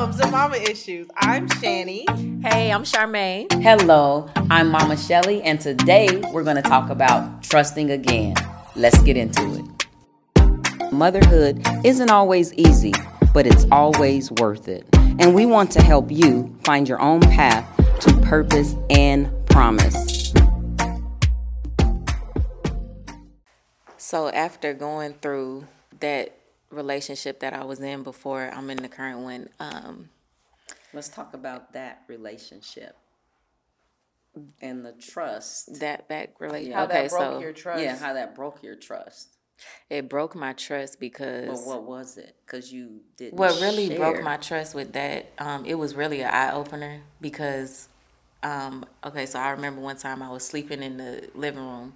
Welcome to Mama Issues. I'm Shani. Hey, I'm Charmaine. Hello, I'm Mama Shelly, and today we're going to talk about trusting again. Let's get into it. Motherhood isn't always easy, but it's always worth it. And we want to help you find your own path to purpose and promise. So, after going through that relationship that I was in before I'm in the current one, um, Let's talk about that relationship and the trust. that back relationship. How okay, that broke so your trust. Yeah, how that broke your trust. it broke my trust But because what was it? Because you didn't. what really broke my trust with that, um, it was really an eye opener because, um, okay, so I remember one time I was sleeping in the living room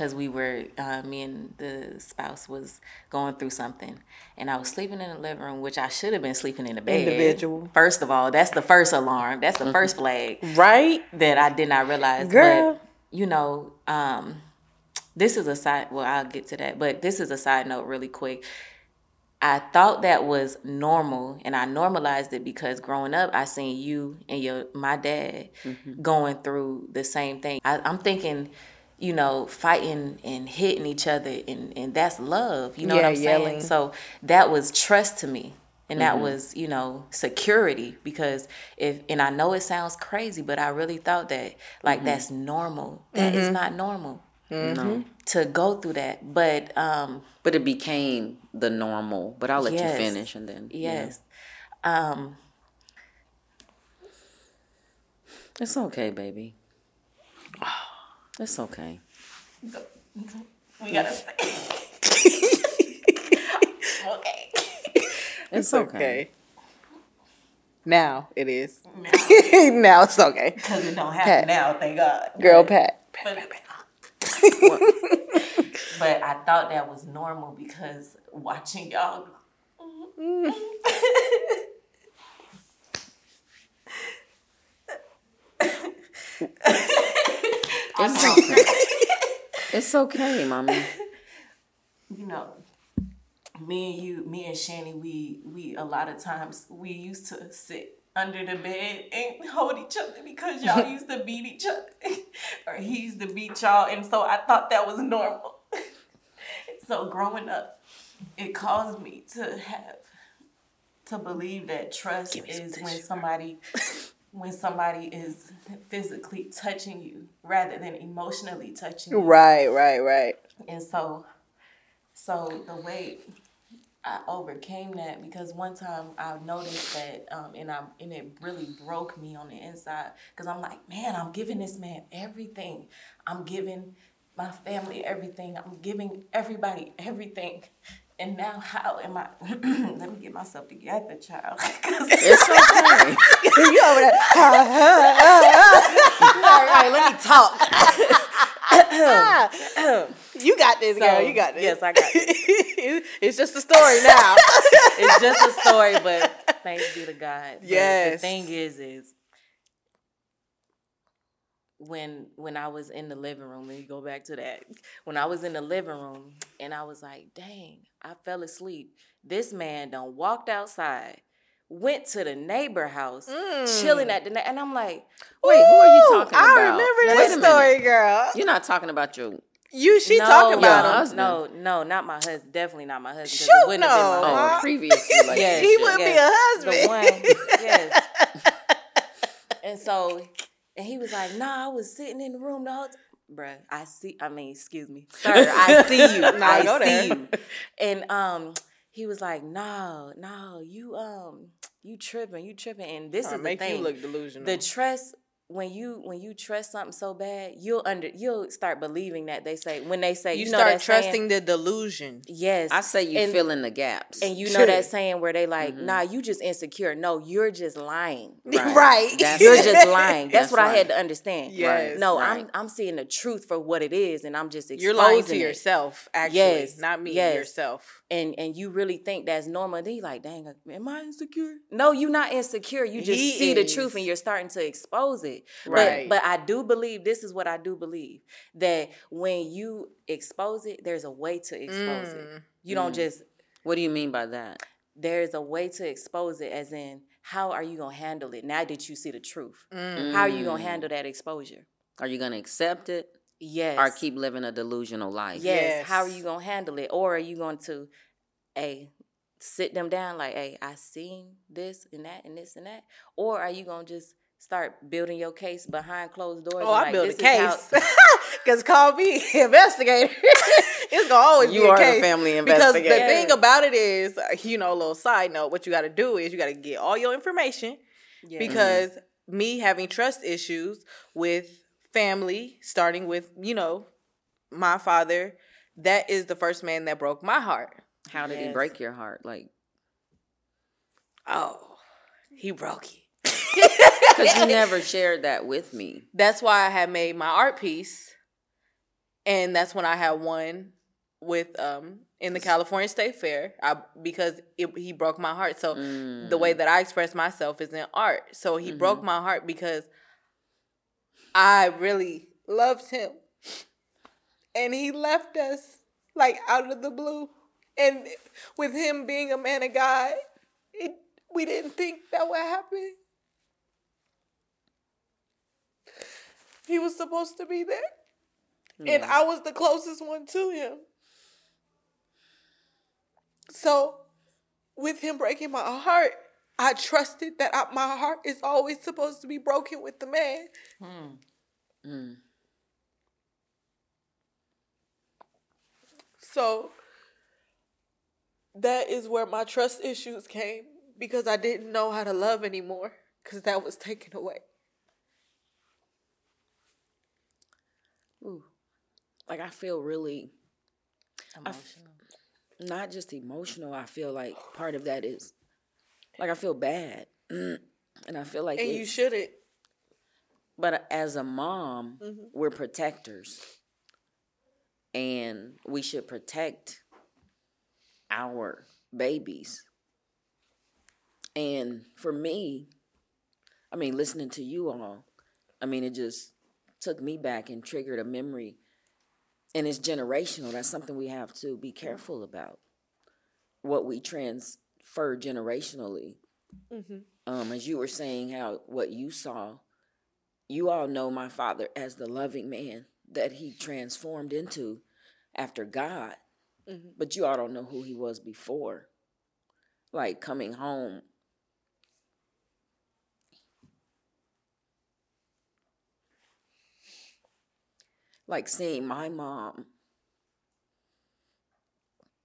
because we were, uh, me and the spouse was going through something, and I was sleeping in the living room, which I should have been sleeping in the bed. Individual. First of all, that's the first alarm. That's the first flag Right? that I did not realize. Girl. But, you know, um, this is a side. Well, I'll get to that, but this is a side note, really quick. I thought that was normal, and I normalized it because growing up, I seen you and your my dad going through the same thing. I, I'm thinking, you know, fighting and hitting each other, and and that's love. You know Yeah, what I'm saying? So that was trust to me. And that was, you know, security because if and I know it sounds crazy, but I really thought that like that's normal. That is not normal No. to go through that. But um But it became the normal. But I'll let Yes. you finish and then. yeah. yes. Um It's okay, baby. It's okay. we gotta stay. okay. It's okay. Now it is. now it's okay. Because it don't Pat. happen now, thank God. Girl, Pat. But, but I thought that was normal because watching y'all It's okay. it's okay, mommy. you know, me and you, me and Shani, we we a lot of times we used to sit under the bed and hold each other because y'all used to beat each other, or he used to beat y'all, and so I thought that was normal. so growing up, it caused me to have to believe that trust is when somebody when somebody is physically touching you rather than emotionally touching you. Right, right, right. And so, so the way I overcame that because one time I noticed that, um, and I and it really broke me on the inside because I'm like, man, I'm giving this man everything. I'm giving my family everything. I'm giving everybody everything. And now, how am I? let me get myself together, child. It's okay. you over there. all right, let me talk. you got this, girl. You got this. yes, I got it. it's just a story now. it's just a story, but thanks be to God. But Yes. The thing is, is when when I was in the living room, let me go back to that. When I was in the living room and I was like, dang, I fell asleep. This man done walked outside, went to the neighbor house, chilling mm. at the na- and I'm like, Wait, who are you talking I about? I remember Wait this a minute. story, girl. You're not talking about your. You, she no, talking about your him. husband. No, no, not my husband. Definitely not my husband. Shoot, it wouldn't have no. been my husband. Huh? previous relationship. Yes, He would be yes. a husband. The one, yes. and so, and he was like, "Nah, I was sitting in the room the whole time." Bruh, I see. I mean, excuse me, sir. I see you. I see there. you. And um, he was like, "No, no, you um, you tripping, you tripping." And this is the thing. you look delusional. the trust when you when you trust something so bad, you'll under you'll start believing that they say when they say you, you, know start that saying- trusting the delusion. Yes, I say you and- fill in the gaps. and you know that saying where they like, mm-hmm. nah, you just insecure. No, you're just lying. Right. Right. That's You're it. just lying. That's, That's what I had to understand. Yes. No, Right. I'm I'm seeing the truth for what it is, and I'm just exposing You're lying to it. yourself, actually, Yes, not me. yes. Yourself. and and you really think that's normal. Then you like, dang, am I insecure? No, you're not insecure. You just He see the truth and you're starting to expose it. Right. But but I do believe this is what I do believe that when you expose it, there's a way to expose it. Mm. You don't just What do you mean by that? there's a way to expose it as in how are you going to handle it now that you see the truth how are you going to handle that exposure Are you gonna accept it yes or keep living a delusional life? yes. how are you going to handle it or are you going to a sit them down like hey i seen this and that and this and that or are you going to just start building your case behind closed doors Oh, I like, build a this is how- case. Because call me investigator. it's gonna always You be a are the case. family Because the investigator. thing about it is, uh, you know, a little side note, what you got to do is you got to get all your information Yeah. because me having trust issues with family, starting with you know my father, that is the first man that broke my heart. How did he break your heart? Like, Oh, he broke it. Because you never shared that with me. that's why I had made my art piece, and that's when I had one with um in the California State Fair. I because it, he broke my heart. So the way that I express myself is in art. So he broke my heart because I really loved him, and he left us like out of the blue. And with him being a man of God, it we didn't think that would happen. He was supposed to be there. And I was the closest one to him. So, with him breaking my heart, I trusted that I, my heart is always supposed to be broken with the man. Mm. So, that is where my trust issues came because I didn't know how to love anymore because that was taken away. Like I feel really Emotional. not just emotional. I feel like part of that is like I feel bad, and I feel like And you shouldn't. But as a mom, Mm-hmm. we're protectors. And we should protect our babies. And for me, I mean, listening to you all, I mean, it just took me back and triggered a memory. And it's generational. That's something we have to be careful about. What we transfer generationally. Um, as you were saying, how what you saw, you all know my father as the loving man that he transformed into after God. But you all don't know who he was before. Like coming home. Like seeing my mom,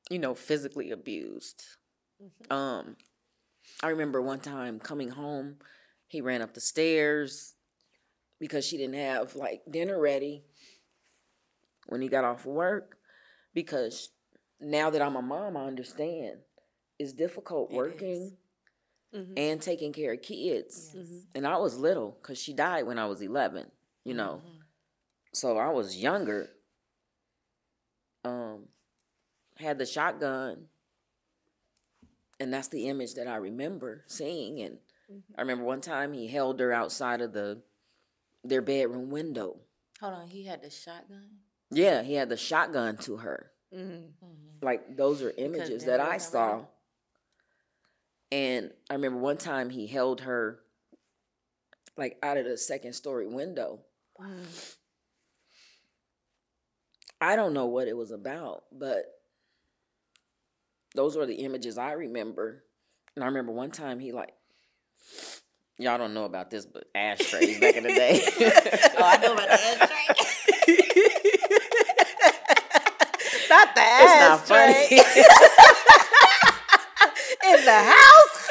you know, physically abused. Mm-hmm. Um, I remember one time coming home, he ran up the stairs because she didn't have like dinner ready when he got off work. Because now that I'm a mom, I understand it's difficult working mm-hmm. and taking care of kids. And I was little because she died when I was 11, you mm-hmm. know. So I was younger. Um, had the shotgun and that's the image that I remember seeing. And I mm-hmm. remember one time he held her outside of the their bedroom window. Hold on, he had the shotgun. Yeah, he had the shotgun to her. Mm-hmm. Mm-hmm. Like those are images that I saw. ready. And I remember one time he held her like out of the second story window. I don't know what it was about, but those were the images I remember. And I remember one time he like y'all don't know about this, but ashtrays back in the day. Oh, I know about the ashtray. Not the it's not funny. in the house.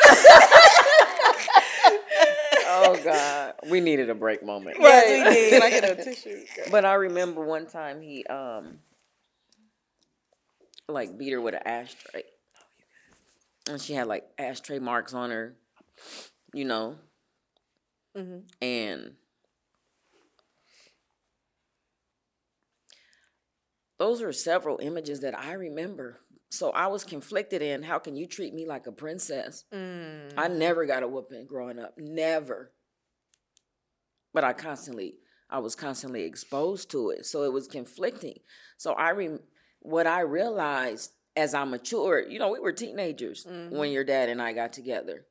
oh God, we needed a break moment. Yes, we did. Can I get a tissue? But I remember one time he um like beat her with an ashtray. And she had like ashtray marks on her, you know. And those are several images that I remember. So I was conflicted in how can you treat me like a princess? I never got a whooping growing up. Never. But I constantly I was constantly exposed to it. So it was conflicting. So I rem- what I realized as I matured, you know, we were teenagers Mm-hmm. when your dad and I got together.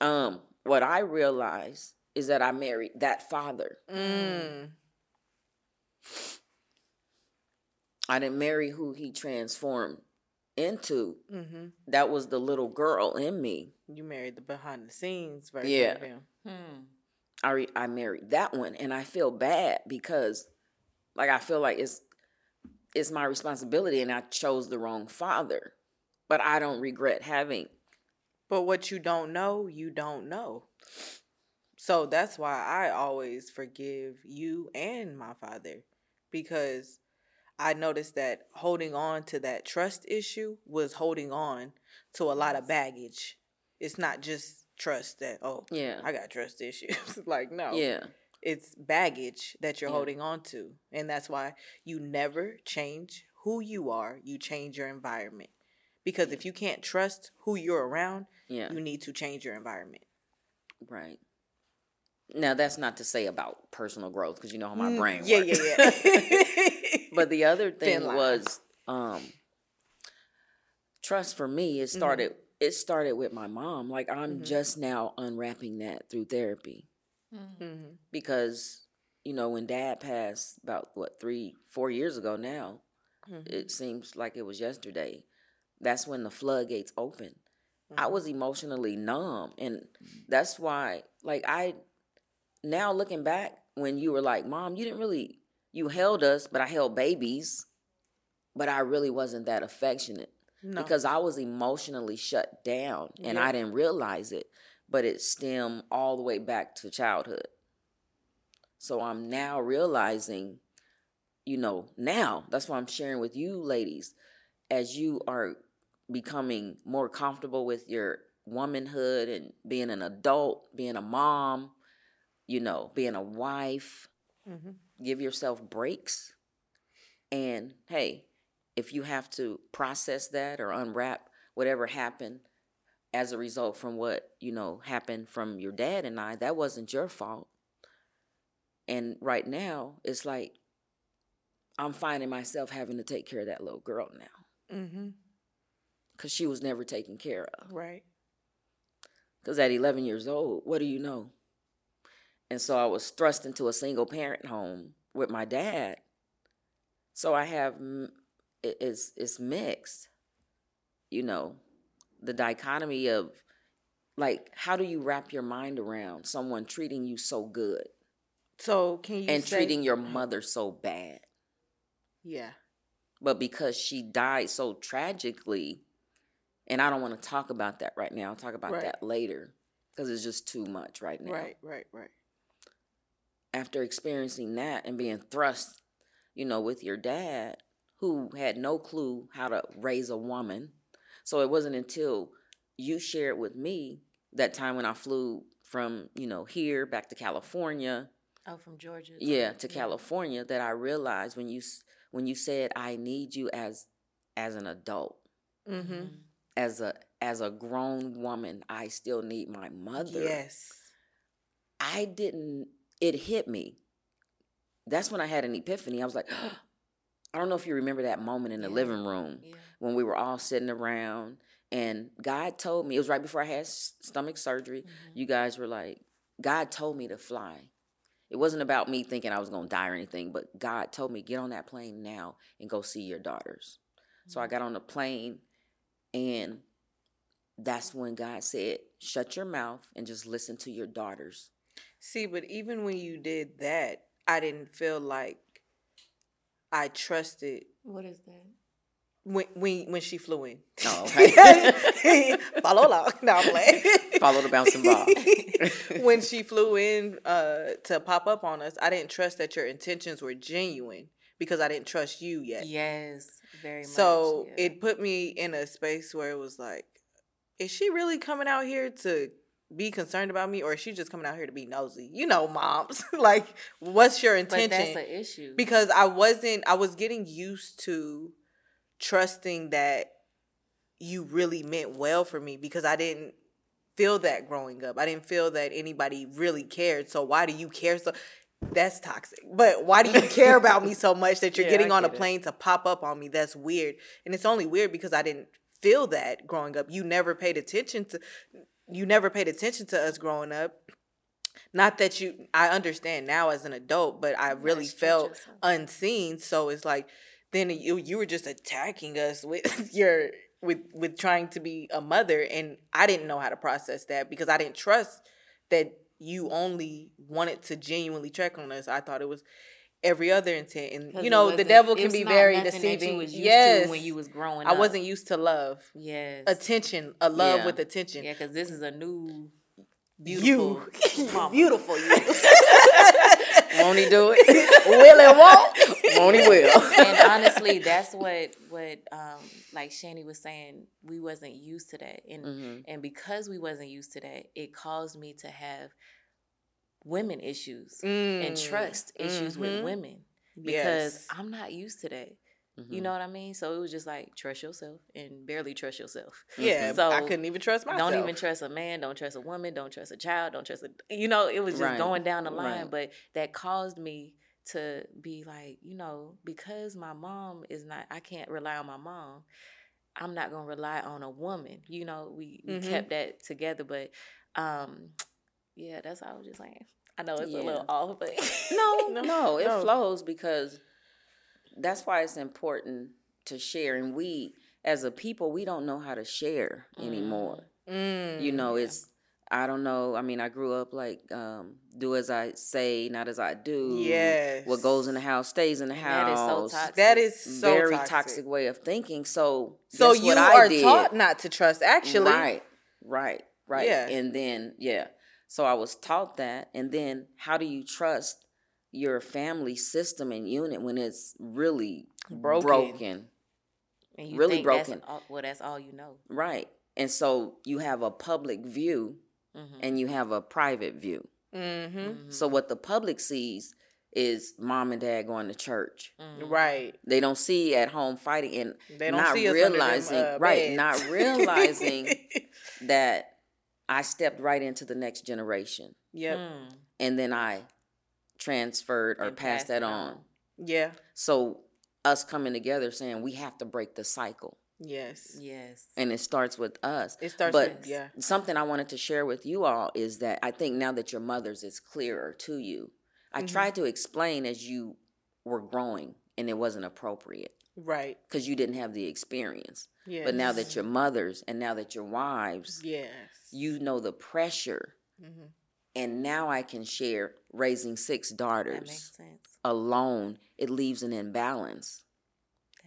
Um, what I realized is that I married that father. Mm. I didn't marry who he transformed into. Mm-hmm. That was the little girl in me. You married the behind the scenes version Yeah. of him. Hmm. I re- I married that one, and I feel bad because, like, I feel like it's it's my responsibility, and I chose the wrong father. But I don't regret having. But what you don't know, you don't know. So that's why I always forgive you and my father because I noticed that holding on to that trust issue was holding on to a lot of baggage. It's not just trust that, oh, Yeah, I got trust issues. like, no. yeah, It's baggage that you're Yeah. holding on to. And that's why you never change who you are, you change your environment. Because if you can't trust who you're around, yeah. you need to change your environment. Right. Now that's not to say about personal growth because you know how my brain Mm, Yeah, works. yeah, yeah. but the other thing was um trust for me it Mm-hmm. Started it started with my mom like i'm just now unwrapping that through therapy Mhm. because you know when dad passed about what three four years ago now Mhm. it seems like it was yesterday that's when the floodgates opened i Mm-hmm. was emotionally numb and that's why like i now looking back when you were like mom you didn't really you held us but i held babies but i really wasn't that affectionate No. because i was emotionally shut down and Yeah. i didn't realize it but it stemmed all the way back to childhood so i'm now realizing you know now that's why i'm sharing with you ladies as you are becoming more comfortable with your womanhood and being an adult being a mom you know being a wife Mhm. give yourself breaks and hey if you have to process that or unwrap whatever happened as a result from what you know happened from your dad and i that wasn't your fault. And right now it's like i'm finding myself having to take care of that little girl now. Mhm. because she was never taken care of. Right. because at 11 years old what do you know? And so i was thrust into a single parent home with my dad. So i have it's it's mixed you know the dichotomy of like how do you wrap your mind around someone treating you so good So can you and say- treating your mother so bad Yeah. but because she died so tragically and i don't want to talk about that right now i'll talk about Right. that later because it's just too much right now Right, right, right. after experiencing that and being thrust, you know, with your dad who had no clue how to raise a woman. So it wasn't until you shared with me that time when I flew from, you know, here back to California, Oh, from Georgia. yeah, to California that I realized when you when you said I need you as as an adult, Mm-hmm. as a as a grown woman, I still need my mother. Yes. I didn't, it hit me. That's when I had an epiphany. I was like, I don't know if you remember that moment in the Yeah. living room Yeah. when we were all sitting around and God told me, it was right before I had stomach surgery. Mm-hmm. You guys were like, God told me to fly. It wasn't about me thinking I was going to die or anything, but God told me, get on that plane now and go see your daughters. So I Mm-hmm. got on the plane and that's when God said, shut your mouth and just listen to your daughters. See, but even when you did that, I didn't feel like I trusted What is that? when when when she flew in. Oh, okay. Follow along. No, I'm playing. Follow the bouncing ball. when she flew in uh, to pop up on us, I didn't trust that your intentions were genuine because I didn't trust you yet. Yes, very much. So yeah. it put me in a space where it was like, is she really coming out here to be concerned about me, or is she just coming out here to be nosy? You know, moms. like, what's your But intention? that's an issue. because I wasn't. I was getting used to trusting that you really meant well for me because I didn't feel that growing up. I didn't feel that anybody really cared. So why do you care so? that's toxic. But why do you care about me so much that you're Yeah, getting I on a get it. plane to pop up on me? That's weird. And it's only weird because I didn't feel that growing up. You never paid attention to you never paid attention to us growing up. Not that you I understand now as an adult, but I really stretch felt yourself. unseen. So it's like then you you were just attacking us with your with with trying to be a mother and I didn't know how to process that because I didn't trust that you only wanted to genuinely check on us. I thought it was every other intent and you know the devil can be very you deceiving. was used to yes. when you was growing I up. wasn't used to love. Yes. Attention, a love Yeah. with attention. Yeah, because this is a new you. beautiful mama. Beautiful you. Won't he do it? Will and won't. Won't he will? and honestly, that's what what um like Shani was saying. We wasn't used to that, and Mhm. and because we wasn't used to that, it caused me to have women issues and Mm, trust issues mhm. with women because Yes. I'm not used to that. Mm-hmm. You know what I mean? So it was just like trust yourself and barely trust yourself. Yeah, So, I couldn't even trust myself. Don't even trust a man. Don't trust a woman. Don't trust a child. Don't trust a. You know, it was just Right, going down the line. right. But that caused me to be like, you know, because my mom is not. I can't rely on my mom. I'm not gonna rely on a woman. You know, we, we Mhm. kept that together. But um, yeah, that's all I was just saying. I know it's Yeah. a little off, but No, No, no, it no. flows because that's why it's important to share. And we, as a people, we don't know how to share anymore. Mm, You know, it's I don't know. I mean, I grew up like um, do as I say, not as I do. Yes. What goes in the house stays in the house. That is so toxic. That is so Very toxic. toxic. way of thinking. So, So you what I are did. taught not to trust. Actually, Right, right, right. Yeah. And then, yeah. So I was taught that. And then, how do you trust your family system and unit when it's really Broken. broken? and you Really think that's broken. all- well, that's all you know. Right. And so you have a public view Mhm. and you have a private view. Mm-hmm. Mhm. So what the public sees is mom and dad going to church. Mhm. Right. They don't see at home fighting and They don't not see us them, realizing uh, right, not realizing that I stepped right into the next generation. yep. Mm. and then I transferred or And passed passed that on. on. Yeah. So us coming together saying we have to break the cycle. Yes. Yes. And it starts with us. It starts but with yeah. something I wanted to share with you all is that I think now that your mother's is clearer to you, I Mhm. tried to explain as you were growing and it wasn't appropriate Right. because you didn't have the experience. Yeah. But now that you're mothers and now that you're wives, yes, you know the pressure. hmm And now I can share raising six daughters. That makes sense. alone, it leaves an imbalance.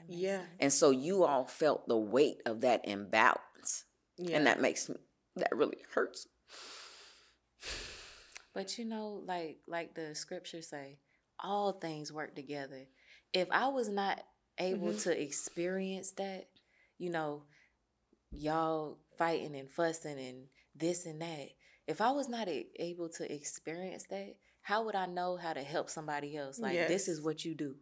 Yeah. sense. And so you all felt the weight of that imbalance. Yeah. And that makes me, that really hurts. But you know, like like the scriptures say, all things work together. If I was not able Mhm. to experience that, you know, y'all fighting and fussing and this and that, if I was not a- able to experience that, how would I know how to help somebody else? Like this is what you do.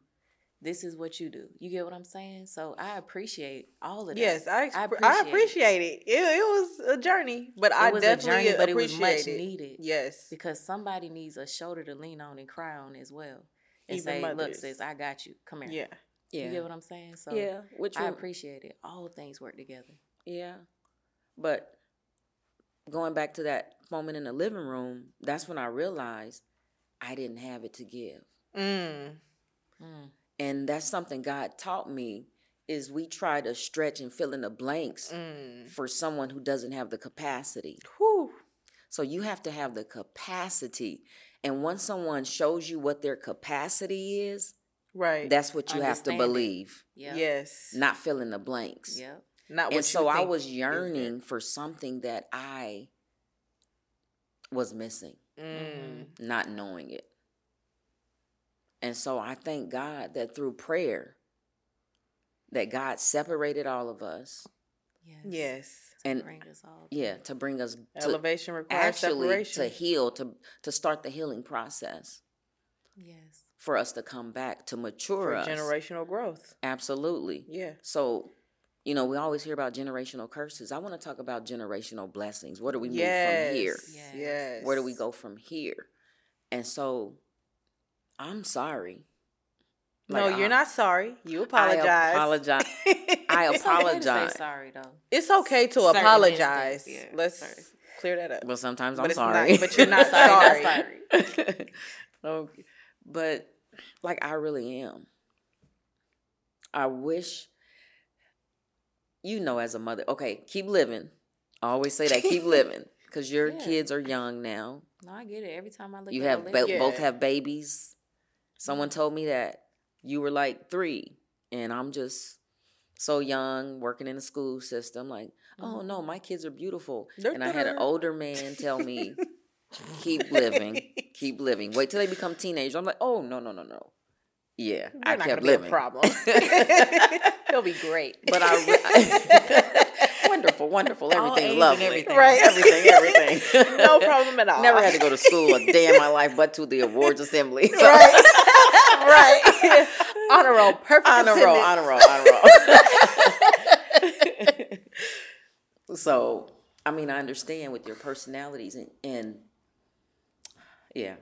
This is what you do. You get what I'm saying? So I appreciate all of that. Yes, I, I, appreciate it. appreciate it. it. It was a journey, but I It was a definitely journey, but it was much it. needed. Yes, because somebody needs a shoulder to lean on and cry on as well, and Even say, "Look, sis, I got you. Come here." yeah, You get what I'm saying? So yeah. Which I appreciate it. All things work together. Yeah. But going back to that moment in the living room, that's when I realized I didn't have it to give. mm. Mm. And that's something God taught me is we try to stretch and fill in the blanks Mm. for someone who doesn't have the capacity. Whew. So you have to have the capacity. And once someone shows you what their capacity is, right. that's what you have to believe, Yeah. yes, not fill in the blanks. Yep. not what And so you I was yearning for something that I was missing, Mm. not knowing it. And so I thank God that through prayer, that God separated all of us. Yes. Yes, And Bring us all. yeah, to bring us to elevation requires actually separation. to heal, to to start the healing process Yes. For us to come back to mature for us. generational growth. Absolutely. Yeah, So, you know, we always hear about generational curses. I want to talk about generational blessings. Where do we move yes, from here? Yes. yes. Where do we go from here? And so I'm sorry. no, you're I- not sorry. You apologize. I apologize. apologize. I It's okay apologize. say sorry though. It's okay to Certain apologize. instance, yeah, Let's sorry. clear that up. Well, sometimes But I'm it's not- sorry. but you're not Sorry, sorry. not sorry. okay. But like I really am. I wish you know as a mother. Okay, keep living. I always say that keep living because your Yeah. kids are young now. No, I get it. Every time I look You have a bo- list- both have babies. Someone told me that you were like three, and I'm just so young, working in the school system. Like, oh mm-hmm. no, my kids are beautiful. And I had an older man tell me, keep living, keep living. Wait till they become teenagers. I'm like, oh no, no, no, no. Yeah, You're I not kept living. Be a problem. It'll be great. But I, re- wonderful, wonderful, everything, lovely, everything. Right. everything, everything. no problem at all. Never had to go to school a day in my life, but to the awards assembly. So- Right. right. Honor roll. Perfect. honor roll, honor roll, honor roll. so, I mean, I understand with your personalities and, and yeah,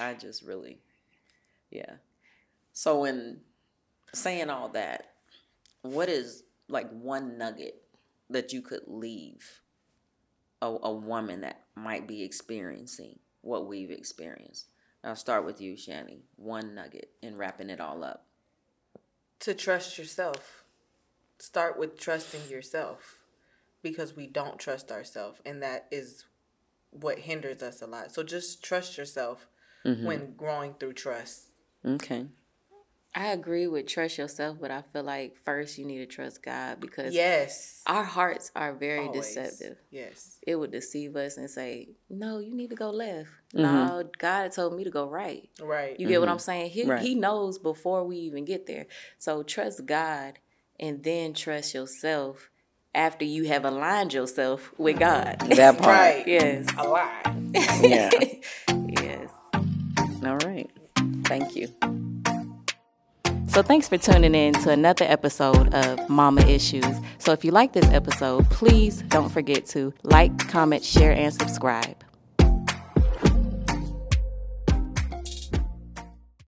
I just really, yeah. So, in saying all that, what is like one nugget that you could leave a, a woman that might be experiencing what we've experienced? I'll start with you, Shani. One nugget and wrapping it all up. to trust yourself. Start with trusting yourself because we don't trust ourselves, and that is what hinders us a lot. So just trust yourself when growing through trust. Okay. I agree with trust yourself, but I feel like first you need to trust God because Yes. our hearts are very Always. deceptive. Yes. It would deceive us and say, "No, you need to go left." Mm-hmm. No, God told me to go right. Right. You get what I'm saying? He Right. he knows before we even get there. So trust God and then trust yourself after you have aligned yourself with God. That part. right. yes. A lie. Yeah. yes. all right. Thank you. So thanks for tuning in to another episode of Mama Issues. So if you like this episode, please don't forget to like, comment, share, and subscribe.